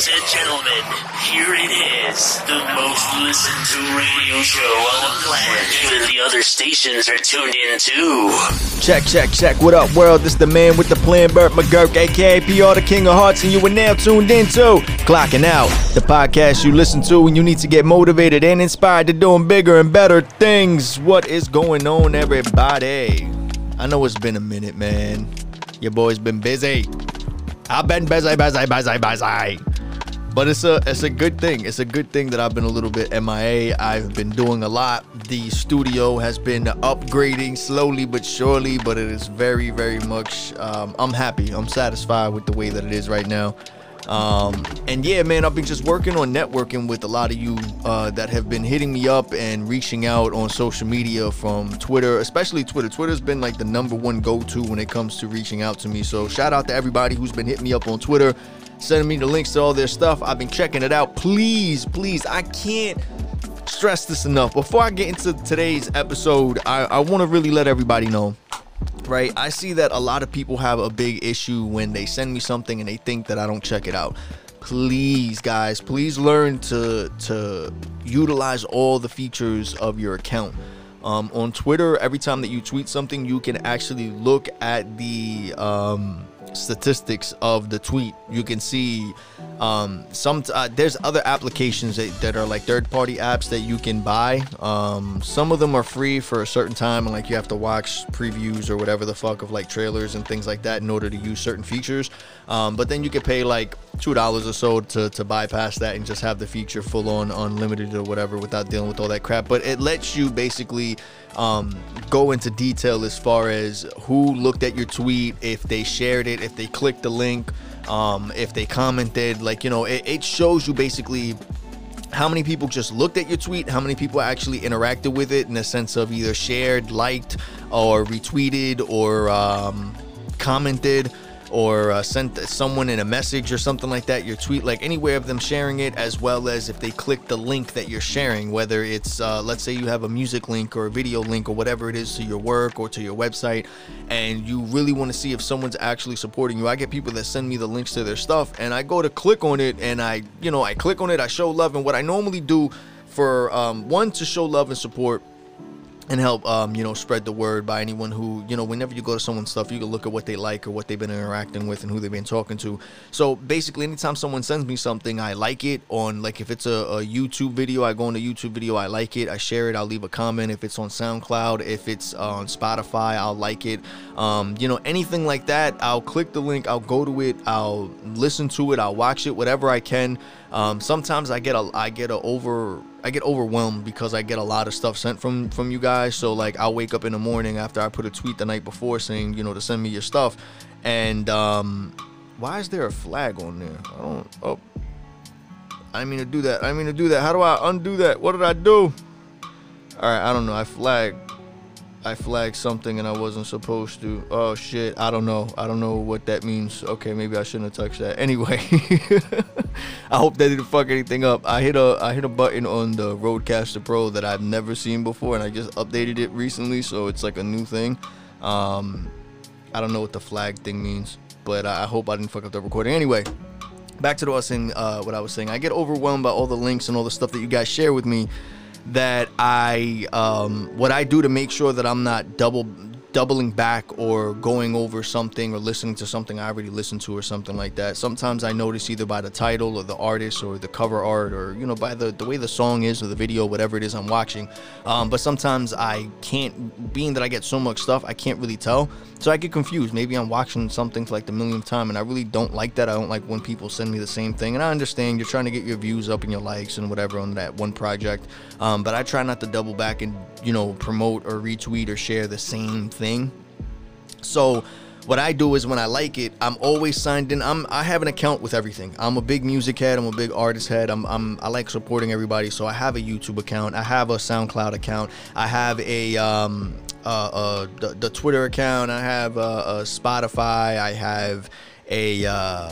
Ladies and gentlemen, here it is, the most listened to radio show on the planet. Even the other stations are tuned in too. Check, check, check. What up, world? This the man with the plan, Burt McGurk, aka PR, the King of Hearts, and you are now tuned in to Clocking Out, the podcast you listen to when you need to get motivated and inspired to doing bigger and better things. What is going on, everybody? I know it's been a minute, man. Your boy's been busy. I've been busy, busy, busy, busy. But it's a it's a good thing. It's a good thing that I've been a little bit MIA. I've been doing a lot. The studio has been upgrading slowly but surely, but it is very very much. Um, I'm happy. I'm satisfied with the way that it is right now. Um, and yeah, man, I've been just working on networking with a lot of you uh, that have been hitting me up and reaching out on social media from Twitter, especially Twitter. Twitter's been like the number one go to when it comes to reaching out to me. So shout out to everybody who's been hitting me up on Twitter, sending me the links to all their stuff. I've been checking it out. Please, please, I can't stress this enough. Before I get into today's episode, I, I want to really let everybody know right? I see that a lot of people have a big issue when they send me something and they think that I don't check it out. Please, guys, please learn to to utilize all the features of your account. Um, on Twitter, every time that you tweet something, you can actually look at the um, statistics of the tweet. You can see um, some. Uh, there's other applications that, that are like third-party apps that you can buy. Um, some of them are free for a certain time, and like you have to watch previews or whatever the fuck of like trailers and things like that in order to use certain features. Um, but then you can pay like two dollars or so to, to bypass that and just have the feature full on unlimited or whatever without dealing with all that crap. But it lets you basically um, go into detail as far as who looked at your tweet, if they shared it, if they clicked the link, um, if they commented. Like, you know, it, it shows you basically how many people just looked at your tweet, how many people actually interacted with it in the sense of either shared, liked, or retweeted, or um, commented or uh, sent someone in a message or something like that, your tweet, like any way of them sharing it, as well as if they click the link that you're sharing, whether it's, uh, let's say you have a music link or a video link or whatever it is to your work or to your website, and you really want to see if someone's actually supporting you. I get people that send me the links to their stuff, and I go to click on it, and I, you know, I click on it, I show love, and what I normally do for um, one to show love and support and help um, you know spread the word by anyone who you know whenever you go to someone's stuff you can look at what they like or what they've been interacting with and who they've been talking to. So basically anytime someone sends me something i like it on like if it's a, a youtube video i go on a youtube video i like it i share it i'll leave a comment. If it's on soundcloud if it's on spotify i'll like it. Um, you know anything like that i'll click the link i'll go to it i'll listen to it i'll watch it whatever i can um, sometimes i get a i get a over I get overwhelmed because I get a lot of stuff sent from from you guys. So like I'll wake up in the morning after I put a tweet the night before saying, you know, to send me your stuff. And um why is there a flag on there? I don't oh I mean to do that. I mean to do that. How do I undo that? What did I do? Alright, I don't know. I flagged I flagged something and I wasn't supposed to. Oh shit, I don't know. I don't know what that means. Okay, maybe I shouldn't have touched that. Anyway, I hope that didn't fuck anything up. I hit a I hit a button on the Rodecaster Pro that I've never seen before and I just updated it recently, so it's like a new thing. Um I don't know what the flag thing means, but I hope I didn't fuck up the recording. Anyway, back to what I was saying, uh, what I was saying. I get overwhelmed by all the links and all the stuff that you guys share with me that I um, what I do to make sure that I'm not double doubling back or going over something or listening to something I already listened to or something like that. Sometimes I notice either by the title or the artist or the cover art or you know by the the way the song is or the video whatever it is I'm watching. Um, but sometimes I can't being that I get so much stuff I can't really tell. So I get confused. Maybe I'm watching something for like the millionth time and I really don't like that. I don't like when people send me the same thing. And I understand you're trying to get your views up and your likes and whatever on that one project. Um, but I try not to double back and you know promote or retweet or share the same thing. So what I do is when I like it, I'm always signed in. I'm I have an account with everything. I'm a big music head. I'm a big artist head. I'm, I'm I like supporting everybody. So I have a YouTube account. I have a SoundCloud account. I have a um uh, uh the, the Twitter account. I have a, a Spotify. I have a uh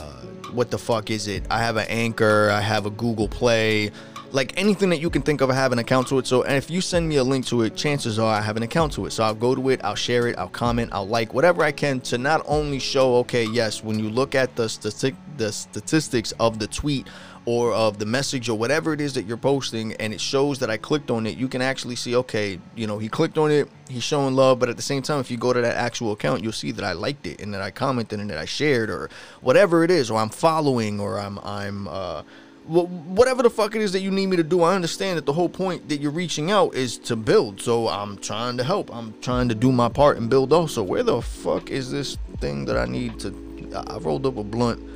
what the fuck is it? I have an Anchor. I have a Google Play like anything that you can think of, I have an account to it. So, and if you send me a link to it, chances are I have an account to it. So I'll go to it, I'll share it, I'll comment, I'll like whatever I can to not only show, okay, yes, when you look at the statistic, the statistics of the tweet or of the message or whatever it is that you're posting and it shows that I clicked on it, you can actually see, okay, you know, he clicked on it, he's showing love, but at the same time, if you go to that actual account, you'll see that I liked it and that I commented and that I shared or whatever it is, or I'm following or I'm I'm uh whatever the fuck it is that you need me to do, I understand that the whole point that you're reaching out is to build. So I'm trying to help. I'm trying to do my part and build also. Where the fuck is this thing that I need to? I rolled up a blunt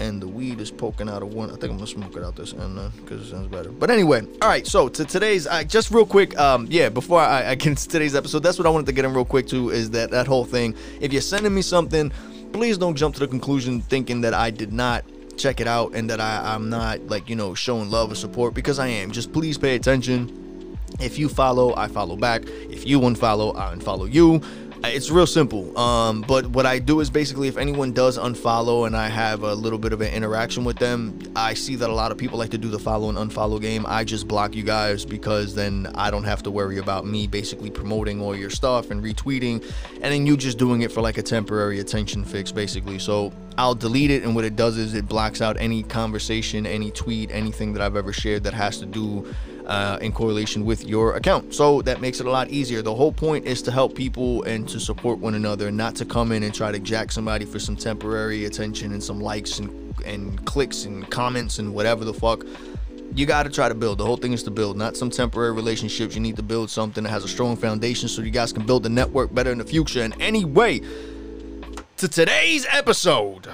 and the weed is poking out of one. I think I'm gonna smoke it out this end because it sounds better. But anyway, all right. So to today's, uh, just real quick, um, yeah. Before I, I get into today's episode, that's what I wanted to get in real quick too. Is that that whole thing? If you're sending me something, please don't jump to the conclusion thinking that I did not check it out and that I, I'm not like you know showing love or support because I am. Just please pay attention. If you follow, I follow back. If you unfollow, I unfollow you. It's real simple. Um, but what I do is basically, if anyone does unfollow and I have a little bit of an interaction with them, I see that a lot of people like to do the follow and unfollow game. I just block you guys because then I don't have to worry about me basically promoting all your stuff and retweeting, and then you just doing it for like a temporary attention fix, basically. So I'll delete it, and what it does is it blocks out any conversation, any tweet, anything that I've ever shared that has to do uh, in correlation with your account. So that makes it a lot easier. The whole point is to help people and to support one another, not to come in and try to jack somebody for some temporary attention and some likes and, and clicks and comments and whatever the fuck. You got to try to build. The whole thing is to build, not some temporary relationships. You need to build something that has a strong foundation so you guys can build the network better in the future. And anyway, to today's episode.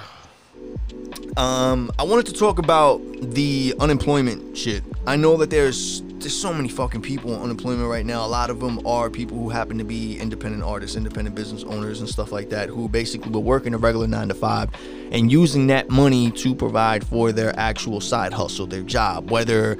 Um, I wanted to talk about the unemployment shit. I know that there's there's so many fucking people on unemployment right now. A lot of them are people who happen to be independent artists, independent business owners, and stuff like that, who basically were working a regular nine to five and using that money to provide for their actual side hustle, their job. Whether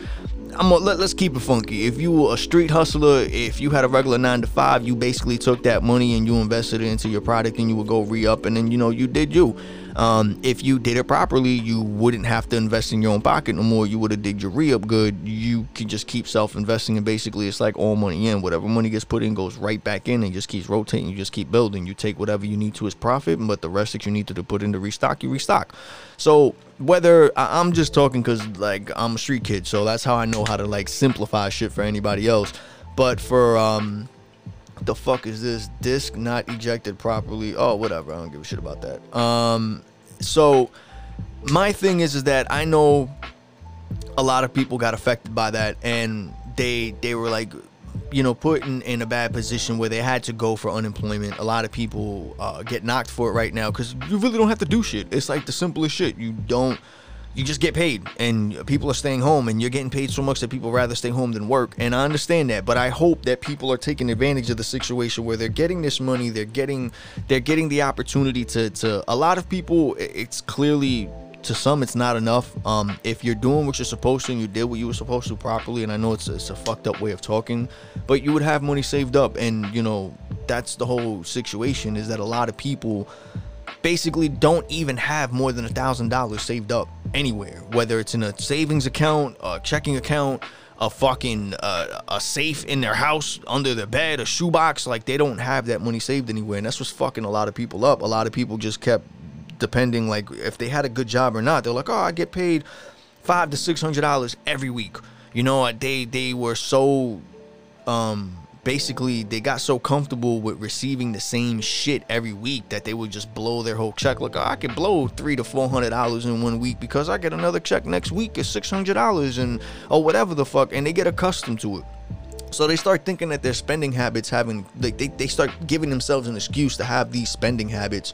I'm a, let, us keep it funky. If you were a street hustler, if you had a regular nine to five, you basically took that money and you invested it into your product, and you would go re up, and then you know you did you. Um, if you did it properly, you wouldn't have to invest in your own pocket no more. You would have did your re-up good. You can just keep self-investing, and basically, it's like all money in. Whatever money gets put in goes right back in, and just keeps rotating. You just keep building. You take whatever you need to as profit, but the rest that you need to put in to restock, you restock. So whether I'm just talking because like I'm a street kid, so that's how I know how to like simplify shit for anybody else. But for um the fuck is this disc not ejected properly? Oh whatever i don't give a shit about that. Um so my thing is is that i know a lot of people got affected by that and they they were like you know put in, in a bad position where they had to go for unemployment. A lot of people uh, get knocked for it right now because you really don't have to do shit. It's like the simplest shit. You don't you just get paid and people are staying home and you're getting paid so much that people rather stay home than work and i understand that but i hope that people are taking advantage of the situation where they're getting this money they're getting they're getting the opportunity to to a lot of people it's clearly to some it's not enough. Um, if you're doing what you're supposed to and you did what you were supposed to properly and i know it's, it's a fucked up way of talking but you would have money saved up and you know that's the whole situation is that a lot of people basically don't even have more than a thousand dollars saved up anywhere, whether it's in a savings account, a checking account, a fucking uh, a safe in their house under their bed, a shoebox. Like they don't have that money saved anywhere, and that's what's fucking a lot of people up. A lot of people just kept depending, like if they had a good job or not. They're like, oh, I get paid five to six hundred dollars every week. You know, they they were so um basically they got so comfortable with receiving the same shit every week that they would just blow their whole check. Like, oh, I could blow three to four hundred dollars in one week because I get another check next week is six hundred dollars and or whatever the fuck, and they get accustomed to it. So they start thinking that their spending habits having like they, they start giving themselves an excuse to have these spending habits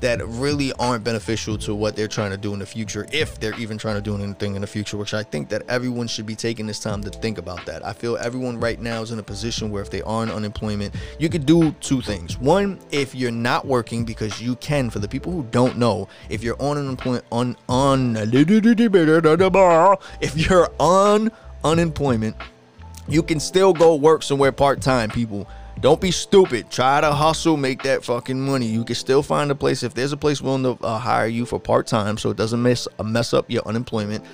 that really aren't beneficial to what they're trying to do in the future, if they're even trying to do anything in the future, which I think that everyone should be taking this time to think about that. I feel everyone right now is in a position where if they are in unemployment, you could do two things. One, if you're not working, because you can, for the people who don't know, if you're on unemployment, on, on, if you're on unemployment, you can still go work somewhere part time, people. Don't be stupid. Try to hustle, make that fucking money. You can still find a place if there's a place willing to uh, hire you for part time, so it doesn't mess uh, mess up your unemployment.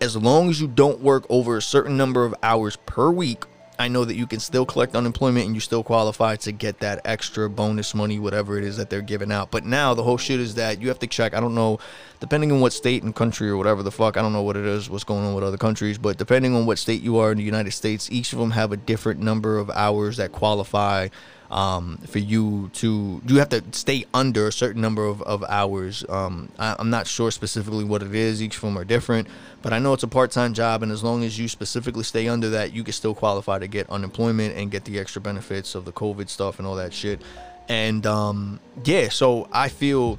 As long as you don't work over a certain number of hours per week, I know that you can still collect unemployment and you still qualify to get that extra bonus money, whatever it is that they're giving out. But now the whole shit is that you have to check. I don't know, depending on what state and country or whatever the fuck, I don't know what it is, what's going on with other countries, but depending on what state you are in the United States, each of them have a different number of hours that qualify um, for you to you have to stay under a certain number of, of hours. Um, I, am not sure specifically what it is. Each of them are different, but I know it's a part-time job, and as long as you specifically stay under that, you can still qualify to get unemployment and get the extra benefits of the COVID stuff and all that shit. And um, yeah, so I feel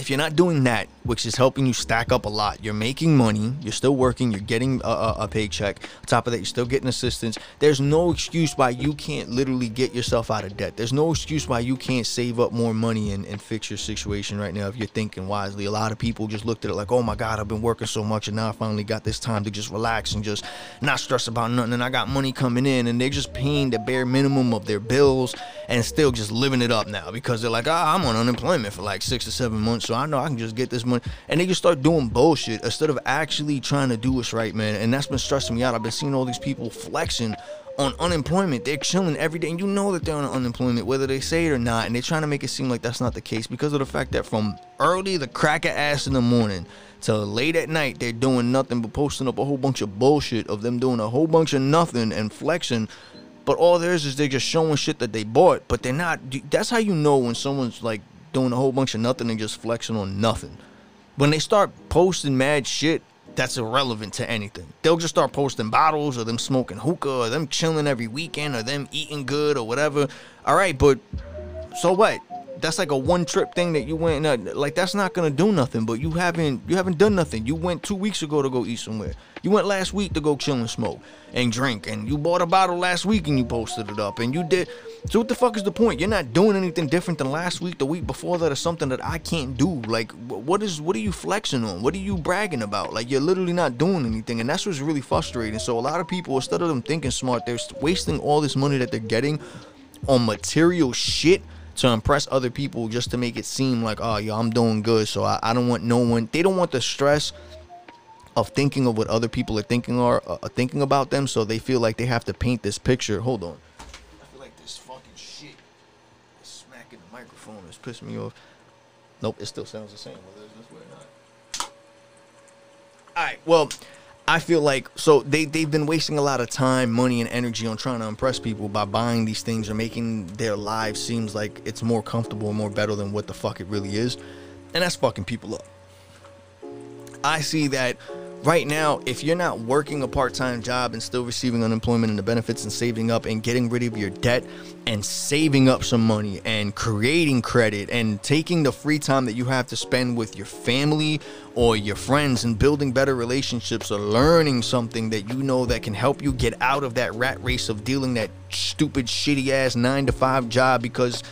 if you're not doing that, which is helping you stack up a lot, you're making money, you're still working, you're getting a, a, a, paycheck. On top of that, you're still getting assistance. There's no excuse why you can't literally get yourself out of debt. There's no excuse why you can't save up more money and, and fix your situation right now if you're thinking wisely. A lot of people just looked at it like, oh my God, I've been working so much and now I finally got this time to just relax and just not stress about nothing. And I got money coming in and they're just paying the bare minimum of their bills and still just living it up now because they're like, ah, I'm on unemployment for like six to seven months so I know I can just get this money. And they just start doing bullshit instead of actually trying to do what's right, man. And that's been stressing me out. I've been seeing all these people flexing on unemployment. They're chilling every day, and you know that they're on unemployment, whether they say it or not. And they're trying to make it seem like that's not the case because of the fact that from early the crack of ass in the morning till late at night, they're doing nothing but posting up a whole bunch of bullshit of them doing a whole bunch of nothing and flexing. But all there is is they're just showing shit that they bought, but they're not. That's how you know when someone's like doing a whole bunch of nothing and just flexing on nothing. When they start posting mad shit that's irrelevant to anything, they'll just start posting bottles or them smoking hookah or them chilling every weekend or them eating good or whatever. All right, but so what? That's like a one trip thing that you went uh, like that's not gonna do nothing. But you haven't you haven't done nothing. You went two weeks ago to go eat somewhere. You went last week to go chill and smoke and drink, and you bought a bottle last week and you posted it up, and you did so what the fuck is the point? You're not doing anything different than last week, the week before that, or something that I can't do. Like, what is what are you flexing on? What are you bragging about? Like, you're literally not doing anything, and that's what's really frustrating. So a lot of people, instead of them thinking smart, they're wasting all this money that they're getting on material shit to impress other people just to make it seem like, oh, yo, I'm doing good. So I, I don't want no one. They don't want the stress of thinking of what other people are thinking are uh, thinking about them. So they feel like they have to paint this picture. Hold on. I feel like this fucking shit is smacking the microphone. It's pissing me off. Nope, it still sounds the same. Whether it's this way or not. All right, well, I feel like so they they've been wasting a lot of time, money, and energy on trying to impress people by buying these things or making their lives seems like it's more comfortable, more better than what the fuck it really is, and that's fucking people up. I see that right now, if you're not working a part time job and still receiving unemployment and the benefits and saving up and getting rid of your debt and saving up some money and creating credit and taking the free time that you have to spend with your family or your friends and building better relationships or learning something that you know that can help you get out of that rat race of dealing that stupid, shitty ass nine to five job because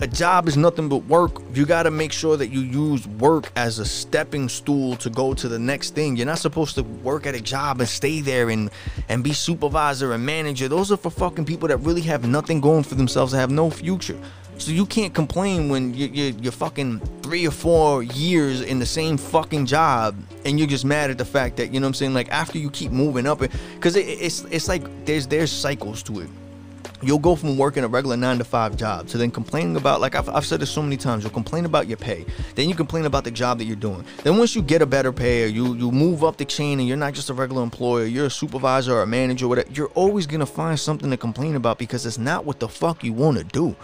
a job is nothing but work. You got to make sure that you use work as a stepping stool to go to the next thing. You're not supposed to work at a job and stay there and and be supervisor and manager. Those are for fucking people that really have nothing going for themselves and have no future. So you can't complain when you're, you're, you're, fucking three or four years in the same fucking job and you're just mad at the fact that you know what I'm saying. Like after you keep moving up, because it, it's it's like there's there's cycles to it you'll go from working a regular nine to five job to then complaining about like I've, I've said this so many times you'll complain about your pay. Then you complain about the job that you're doing. Then once you get a better pay or you you move up the chain and you're not just a regular employer you're a supervisor or a manager or whatever you're always gonna find something to complain about because it's not what the fuck you want to do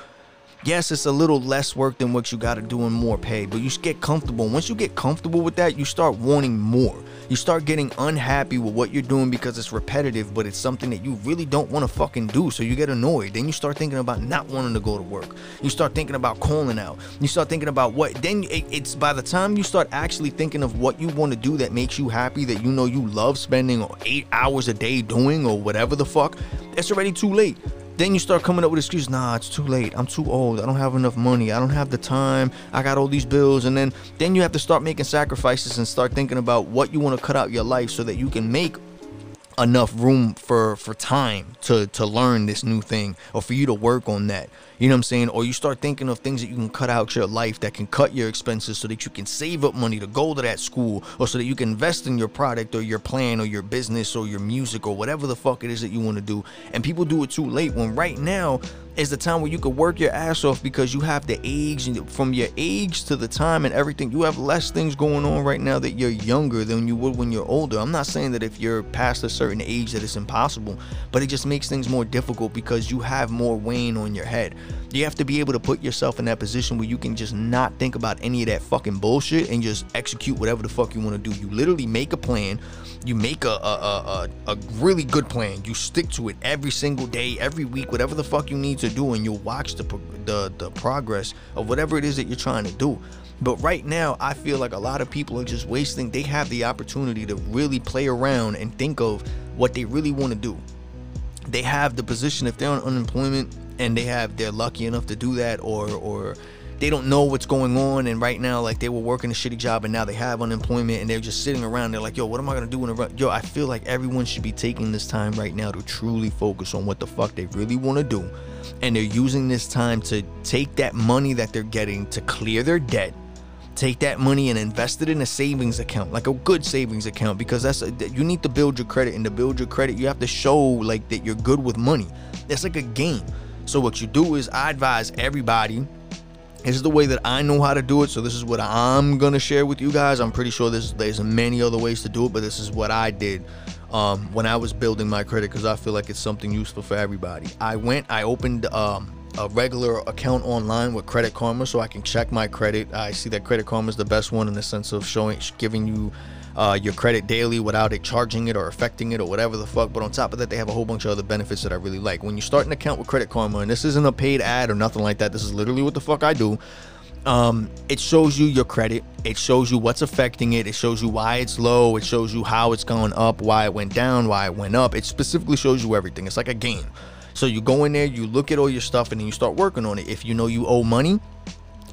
yes, it's a little less work than what you got to do and more pay, but you get comfortable. Once you get comfortable with that, you start wanting more. You start getting unhappy with what you're doing because it's repetitive, but it's something that you really don't want to fucking do. So you get annoyed. Then you start thinking about not wanting to go to work. You start thinking about calling out. You start thinking about what. Then it's by the time you start actually thinking of what you want to do that makes you happy, that you know you love spending eight hours a day doing or whatever the fuck, it's already too late. Then you start coming up with excuses. Nah, it's too late. I'm too old. I don't have enough money. I don't have the time. I got all these bills. And then then you have to start making sacrifices and start thinking about what you want to cut out your life so that you can make enough room for for time to to learn this new thing or for you to work on that you know what i'm saying? Or you start thinking of things that you can cut out your life that can cut your expenses so that you can save up money to go to that school or so that you can invest in your product or your plan or your business or your music or whatever the fuck it is that you want to do. And people do it too late when right now is the time where you could work your ass off because you have the age from your age to the time and everything you have less things going on right now that you're younger than you would when you're older. I'm not saying that if you're past a certain age that it's impossible but it just makes things more difficult because you have more weighing on your head you have to be able to put yourself in that position where you can just not think about any of that fucking bullshit and just execute whatever the fuck you want to do? You literally make a plan. You make a, a, a, a, really good plan. You stick to it every single day every week whatever the fuck you need to do and you'll watch the, the the progress of whatever it is that you're trying to do. But right now i feel like a lot of people are just wasting they have the opportunity to really play around and think of what they really want to do. They have the position if they're on unemployment and they have they're lucky enough to do that or or they don't know what's going on. And right now like they were working a shitty job and now they have unemployment and they're just sitting around. They're like yo what am i gonna do when I run? yo i feel like everyone should be taking this time right now to truly focus on what the fuck they really want to do. And they're using this time to take that money that they're getting to clear their debt take that money and invest it in a savings account like a good savings account because that's a, you need to build your credit. And to build your credit you have to show like that you're good with money. It's like a game so what you do is i advise everybody this is the way that I know how to do it. So this is what I'm gonna share with you guys. I'm pretty sure there's many other ways to do it, but this is what I did um, when I was building my credit because I feel like it's something useful for everybody. I went, I opened um, a regular account online with Credit Karma so I can check my credit. I see that Credit Karma is the best one in the sense of showing, giving you uh, your credit daily without it charging it or affecting it or whatever the fuck. But on top of that, they have a whole bunch of other benefits that I really like. When you start an account with Credit Karma, and this isn't a paid ad or nothing like that, this is literally what the fuck I do. Um, it shows you your credit. It shows you what's affecting it. It shows you why it's low. It shows you how it's going up, why it went down, why it went up. It specifically shows you everything. It's like a game. So you go in there, you look at all your stuff, and then you start working on it. If you know you owe money,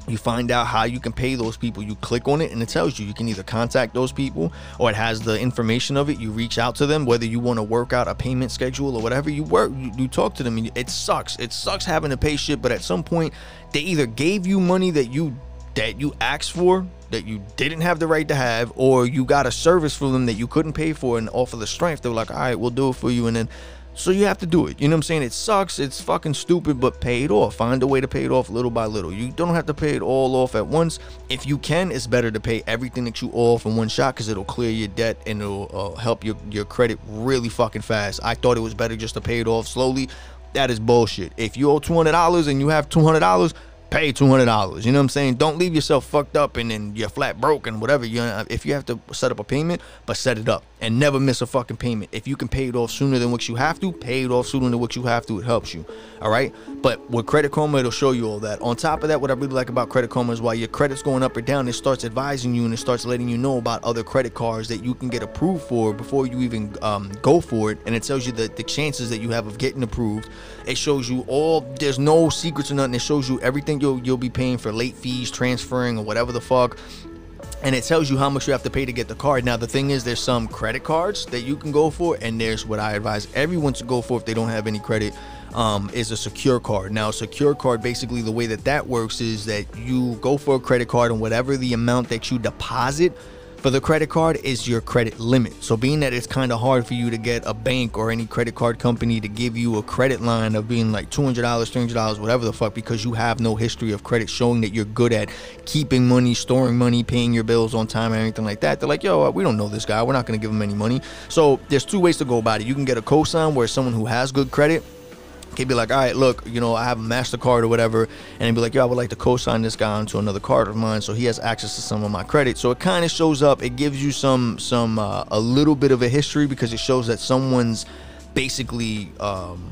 you find out how you can pay those people. You click on it and it tells you. You can either contact those people or it has the information of it. You reach out to them whether you want to work out a payment schedule or whatever you work you, you talk to them it sucks. It sucks having to pay shit but at some point they either gave you money that you that you asked for that you didn't have the right to have or you got a service from them that you couldn't pay for and offer the strength they were like all right we'll do it for you. And then so you have to do it. You know what I'm saying? It sucks. It's fucking stupid, but pay it off. Find a way to pay it off little by little. You don't have to pay it all off at once. If you can, it's better to pay everything that you owe off in one shot because it'll clear your debt and it'll uh, help your, your credit really fucking fast. I thought it was better just to pay it off slowly. That is bullshit. If you owe $200 and you have $200, pay two hundred dollars. You know what I'm saying? Don't leave yourself fucked up and then you're flat broke and whatever. You if you have to set up a payment, but set it up and never miss a fucking payment. If you can pay it off sooner than what you have to, pay it off sooner than what you have to. It helps you. All right. But with Credit Karma, it'll show you all that. On top of that, what I really like about Credit Karma is while your credit's going up or down, it starts advising you and it starts letting you know about other credit cards that you can get approved for before you even um, go for it. And it tells you the, the chances that you have of getting approved. It shows you all. There's no secrets or nothing. It shows you everything you'll you'll be paying for late fees, transferring, or whatever the fuck and it tells you how much you have to pay to get the card. Now, the thing is, there's some credit cards that you can go for, and there's what I advise everyone to go for if they don't have any credit. Um, is a secure card. Now, secure card, basically, the way that that works is that you go for a credit card, and whatever the amount that you deposit for the credit card is your credit limit. So being that it's kind of hard for you to get a bank or any credit card company to give you a credit line of being like $200, $300, whatever the fuck because you have no history of credit showing that you're good at keeping money, storing money, paying your bills on time and anything like that. They're like, "Yo, uh, we don't know this guy. We're not going to give him any money." So there's two ways to go about it. You can get a cosign where someone who has good credit he'd be like, all right, look, you know, I have a MasterCard or whatever. And he'd be like, yo, I would like to co sign this guy onto another card of mine so he has access to some of my credit. So it kind of shows up, it gives you some, some, uh, a little bit of a history because it shows that someone's basically, um,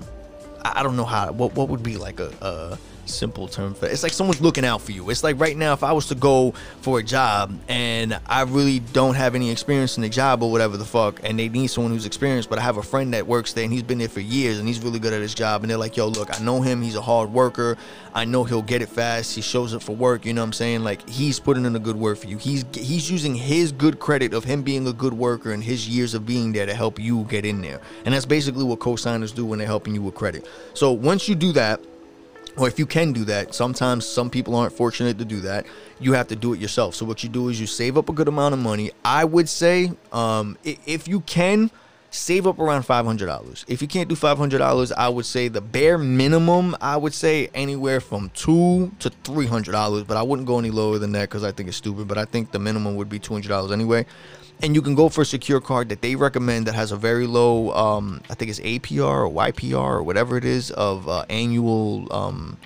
I don't know how, what, what would be like a, a simple term for it. It's like someone's looking out for you. It's like right now, if I was to go for a job and I really don't have any experience in the job or whatever the fuck, and they need someone who's experienced, but I have a friend that works there and he's been there for years and he's really good at his job, and they're like, yo, look, I know him. He's a hard worker. I know he'll get it fast. He shows up for work. You know what I'm saying? Like he's putting in a good word for you. He's he's using his good credit of him being a good worker and his years of being there to help you get in there. And that's basically what co-signers do when they're helping you with credit. So once you do that or if you can do that, sometimes some people aren't fortunate to do that. You have to do it yourself. So what you do is you save up a good amount of money. I would say, um, if you can, save up around $500. If you can't do $500, I would say the bare minimum, I would say anywhere from two to $300, but I wouldn't go any lower than that because I think it's stupid. But I think the minimum would be $200 anyway and you can go for a secure card that they recommend that has a very low um, i think it's apr or ypr or whatever it is of uh, annual um,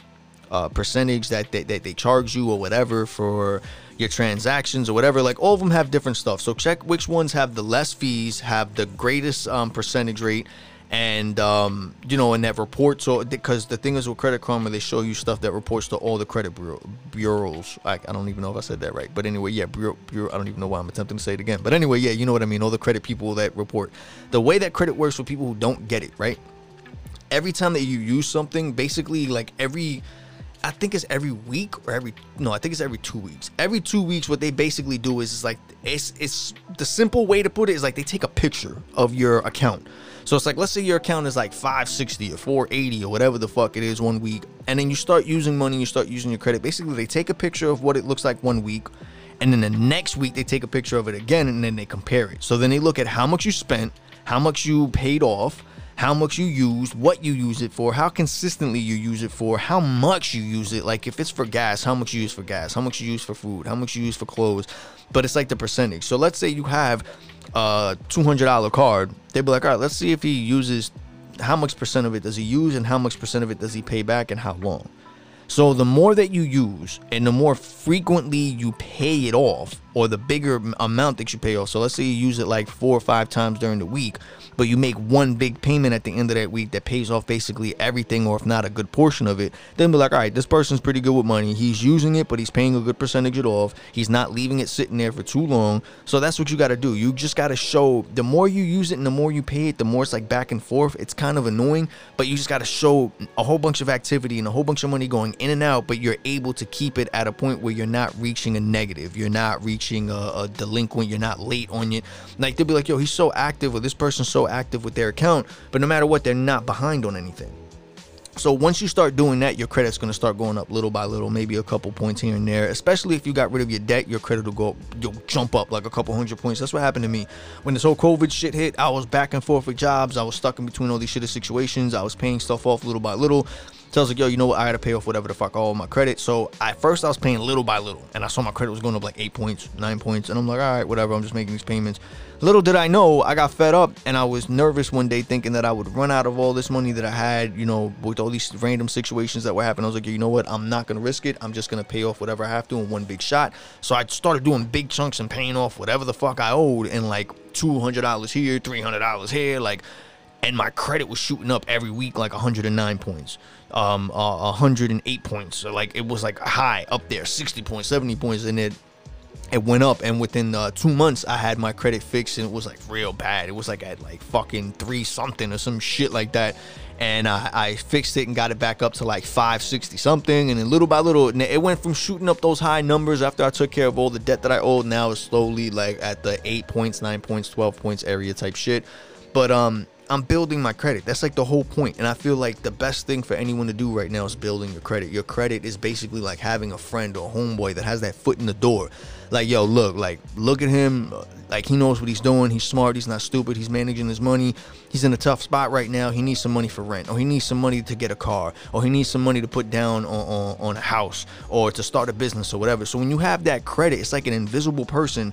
uh, percentage that they, that they charge you or whatever for your transactions or whatever. Like all of them have different stuff. So check which ones have the less fees have the greatest um, percentage rate and um, you know, in that report. So because the thing is with Credit Karma, they show you stuff that reports to all the credit bureau, bureaus. I, I don't even know if I said that right, but anyway, yeah, bureau, bureau. I don't even know why I'm attempting to say it again. But anyway, yeah, you know what I mean. All the credit people that report. The way that credit works for people who don't get it right. Every time that you use something, basically like every I think it's every week or every no, I think it's every two weeks. Every two weeks, what they basically do is, it's like it's it's the simple way to put it is like they take a picture of your account. So it's like, let's say your account is like 560 or 480 or whatever the fuck it is one week. And then you start using money, you start using your credit. Basically, they take a picture of what it looks like one week. And then the next week, they take a picture of it again and then they compare it. So then they look at how much you spent, how much you paid off, how much you used, what you use it for, how consistently you use it for, how much you use it. Like if it's for gas, how much you use for gas, how much you use for food, how much you use for clothes. But it's like the percentage. So let's say you have a $200 card. They'd be like, all right, let's see if he uses how much percent of it does he use and how much percent of it does he pay back and how long. So the more that you use and the more frequently you pay it off or the bigger amount that you pay off. So let's say you use it like four or five times during the week but you make one big payment at the end of that week that pays off basically everything, or if not a good portion of it, then be like, all right, this person's pretty good with money. He's using it, but he's paying a good percentage of it off. He's not leaving it sitting there for too long. So that's what you got to do. You just got to show the more you use it and the more you pay it, the more it's like back and forth. It's kind of annoying, but you just got to show a whole bunch of activity and a whole bunch of money going in and out, but you're able to keep it at a point where you're not reaching a negative. You're not reaching a, a delinquent. You're not late on it. Like they'll be like, yo, he's so active, or this person's so active with their account, but no matter what, they're not behind on anything. So once you start doing that, your credit's going to start going up little by little, maybe a couple points here and there. Especially if you got rid of your debt, your credit will go, up, you'll jump up like a couple hundred points. That's what happened to me when this whole COVID shit hit. I was back and forth with jobs. I was stuck in between all these shitty situations. I was paying stuff off little by little. So I was like, yo, you know what? I gotta pay off whatever the fuck all my credit. So at first I was paying little by little, and I saw my credit was going up like eight points, nine points, and I'm like, all right, whatever. I'm just making these payments. Little did I know, I got fed up, and I was nervous one day, thinking that I would run out of all this money that I had, you know, with all these random situations that were happening. I was like, you know what? I'm not gonna risk it. I'm just gonna pay off whatever I have to in one big shot. So I started doing big chunks and paying off whatever the fuck I owed, and like two hundred dollars here, three hundred dollars here, like and my credit was shooting up every week like 109 points. Um uh, 108 points. So like it was like high up there 60 points 70 points and it it went up. And within uh, two months i had my credit fixed and it was like real bad. It was like at like fucking three something or some shit like that. And I, I fixed it and got it back up to like 560 something. And then little by little it went from shooting up those high numbers after i took care of all the debt that i owed now it's slowly like at the 8 points 9 points 12 points area type shit. But um I'm building my credit. That's like the whole point. And I feel like the best thing for anyone to do right now is building your credit. Your credit is basically like having a friend or a homeboy that has that foot in the door. Like, yo, look, like, look at him. Like, he knows what he's doing. He's smart. He's not stupid. He's managing his money. He's in a tough spot right now. He needs some money for rent, or he needs some money to get a car, or he needs some money to put down on, on, on a house, or to start a business, or whatever. So when you have that credit, it's like an invisible person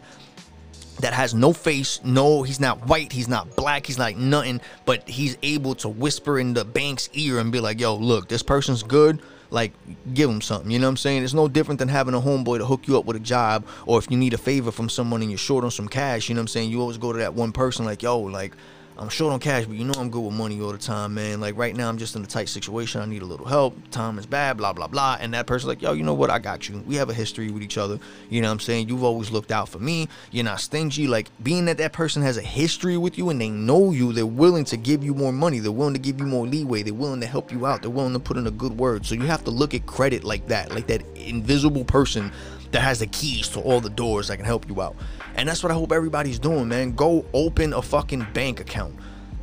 that has no face, no, he's not white, he's not black, he's like nothing, but he's able to whisper in the bank's ear and be like, yo, look, this person's good. Like, give him something. You know what I'm saying? It's no different than having a homeboy to hook you up with a job, or if you need a favor from someone and you're short on some cash, you know what I'm saying? You always go to that one person, like, yo, like, I'm short on cash, but you know I'm good with money all the time, man. Like right now, I'm just in a tight situation. I need a little help. Time is bad, blah, blah, blah. And that person's like, yo, you know what? I got you. We have a history with each other. You know what I'm saying? You've always looked out for me. You're not stingy. Like being that that person has a history with you and they know you, they're willing to give you more money. They're willing to give you more leeway. They're willing to help you out. They're willing to put in a good word. So you have to look at credit like that, like that invisible person that has the keys to all the doors that can help you out. And that's what I hope everybody's doing, man. Go open a fucking bank account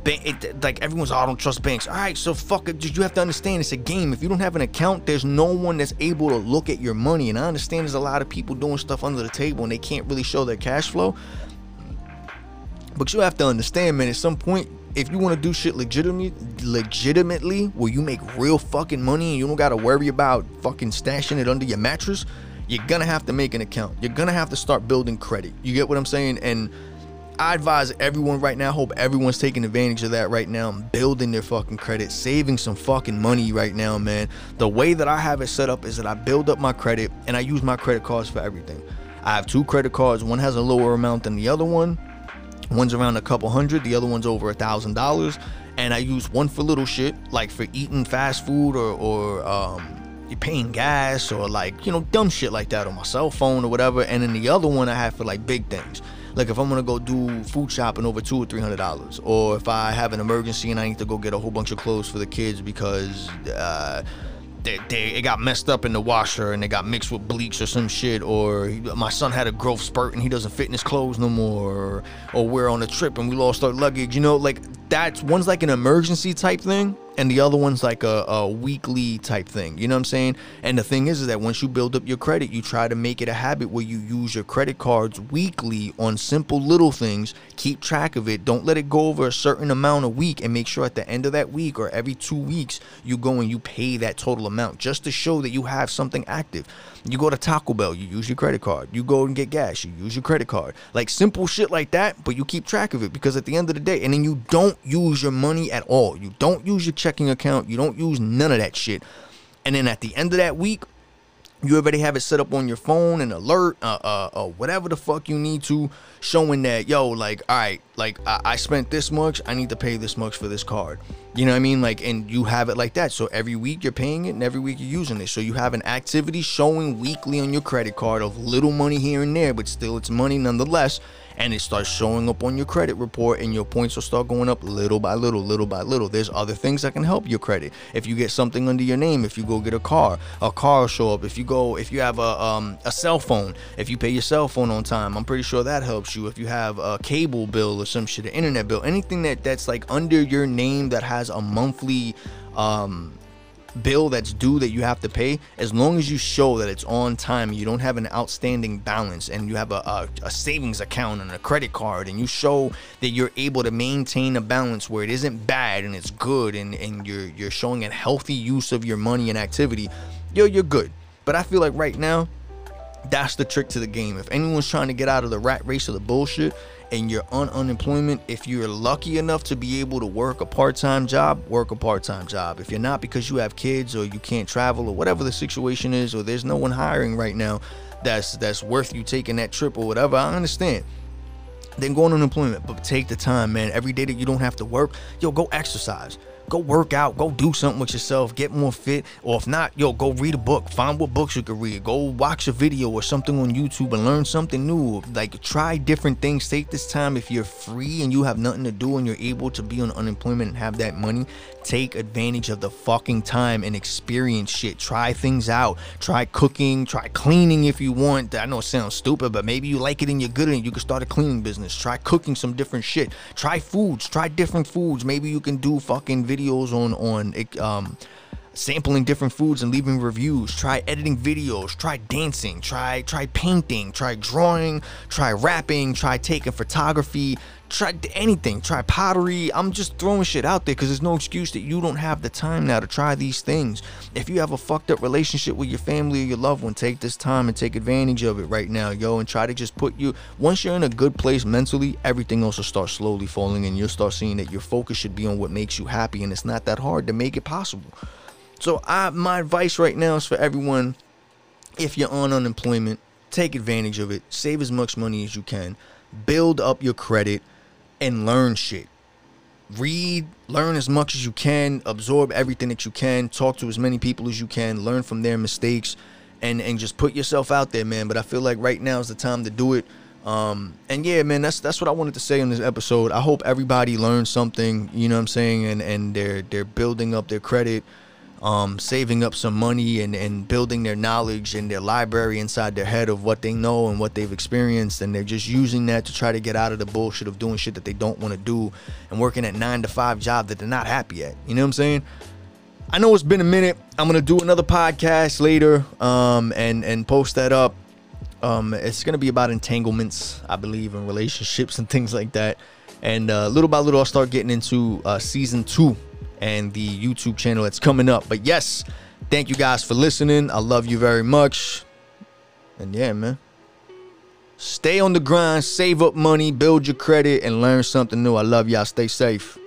it, like everyone's, oh, I don't trust banks. All right, so fuck it. You have to understand it's a game. If you don't have an account, there's no one that's able to look at your money. And I understand there's a lot of people doing stuff under the table and they can't really show their cash flow. But you have to understand, man, at some point, if you want to do shit legitimately, legitimately, where you make real fucking money and you don't got to worry about fucking stashing it under your mattress, you're gonna have to make an account. You're gonna have to start building credit. You get what I'm saying? And I advise everyone right now, hope everyone's taking advantage of that right now, building their fucking credit, saving some fucking money right now, man. The way that I have it set up is that I build up my credit and I use my credit cards for everything. I have two credit cards, one has a lower amount than the other one. One's around a couple hundred, the other one's over a thousand dollars. And I use one for little shit, like for eating fast food or, or um, you're paying gas or like, you know, dumb shit like that on my cell phone or whatever. And then the other one I have for like big things like if I'm gonna go do food shopping over two or three hundred dollars, or if I have an emergency and I need to go get a whole bunch of clothes for the kids because uh, they, they it got messed up in the washer and they got mixed with bleach or some shit, or my son had a growth spurt and he doesn't fit in his clothes no more, or, or we're on a trip and we lost our luggage. You know, like that's one's like an emergency type thing and the other one's like a, a, weekly type thing you know what i'm saying? And the thing is, is that once you build up your credit you try to make it a habit where you use your credit cards weekly on simple little things keep track of it don't let it go over a certain amount a week and make sure at the end of that week or every two weeks you go and you pay that total amount just to show that you have something active. You go to taco bell you use your credit card. You go and get gas you use your credit card. Like simple shit like that but you keep track of it because at the end of the day and then you don't use your money at all. You don't use your checking account. You don't use none of that shit. And then at the end of that week, you already have it set up on your phone and alert, uh, uh, uh, whatever the fuck you need to, showing that yo, like, all right, like I, I spent this much, I need to pay this much for this card. You know what I mean? Like, and you have it like that. So every week you're paying it, and every week you're using it. So you have an activity showing weekly on your credit card of little money here and there, but still it's money nonetheless and it starts showing up on your credit report and your points will start going up little by little little by little. There's other things that can help your credit. If you get something under your name if you go get a car a car will show up. If you go if you have a um, a cell phone if you pay your cell phone on time i'm pretty sure that helps you. If you have a cable bill or some shit an internet bill anything that that's like under your name that has a monthly um bill that's due that you have to pay, as long as you show that it's on time, you don't have an outstanding balance, and you have a, a, a, savings account and a credit card, and you show that you're able to maintain a balance where it isn't bad and it's good, and, and you're you're showing a healthy use of your money and activity, yo, you're good. But I feel like right now, that's the trick to the game. If anyone's trying to get out of the rat race of the bullshit, and you're on unemployment, if you're lucky enough to be able to work a part-time job, work a part-time job. If you're not because you have kids or you can't travel or whatever the situation is or there's no one hiring right now that's that's worth you taking that trip or whatever, I understand. Then go on unemployment, but take the time, man. Every day that you don't have to work, yo, go exercise go work out, go do something with yourself, get more fit, or if not, yo, go read a book, find what books you can read, go watch a video or something on YouTube and learn something new. Like try different things. Take this time if you're free and you have nothing to do and you're able to be on unemployment and have that money. Take advantage of the fucking time and experience shit. Try things out. Try cooking, try cleaning if you want. I know it sounds stupid, but maybe you like it and you're good at it. You can start a cleaning business. Try cooking some different shit. Try foods. Try different foods. Maybe you can do fucking videos on on um sampling different foods and leaving reviews. Try editing videos. Try dancing. Try try painting. Try drawing. Try rapping. Try taking photography. Try anything. Try pottery. I'm just throwing shit out there because there's no excuse that you don't have the time now to try these things. If you have a fucked up relationship with your family or your loved one take this time and take advantage of it right now yo and try to just put you once you're in a good place mentally everything else will start slowly falling and you'll start seeing that your focus should be on what makes you happy and it's not that hard to make it possible so I my advice right now is for everyone if you're on unemployment, take advantage of it. Save as much money as you can. Build up your credit and learn shit. read, learn as much as you can, absorb everything that you can, talk to as many people as you can, learn from their mistakes, and and just put yourself out there, man. But I feel like right now is the time to do it. Um, and yeah, man, that's that's what I wanted to say in this episode. I hope everybody learns something, you know what I'm saying, and and they're they're building up their credit um, saving up some money and, and building their knowledge and their library inside their head of what they know and what they've experienced. And they're just using that to try to get out of the bullshit of doing shit that they don't want to do and working at nine to five job that they're not happy at. You know what I'm saying? I know it's been a minute. I'm gonna do another podcast later um, and and post that up. Um, it's gonna be about entanglements, I believe, and relationships and things like that. And uh, little by little, I'll start getting into uh, season two and the YouTube channel that's coming up. But yes, thank you guys for listening. I love you very much. And yeah, man. Stay on the grind, save up money, build your credit, and learn something new. I love y'all. Stay safe.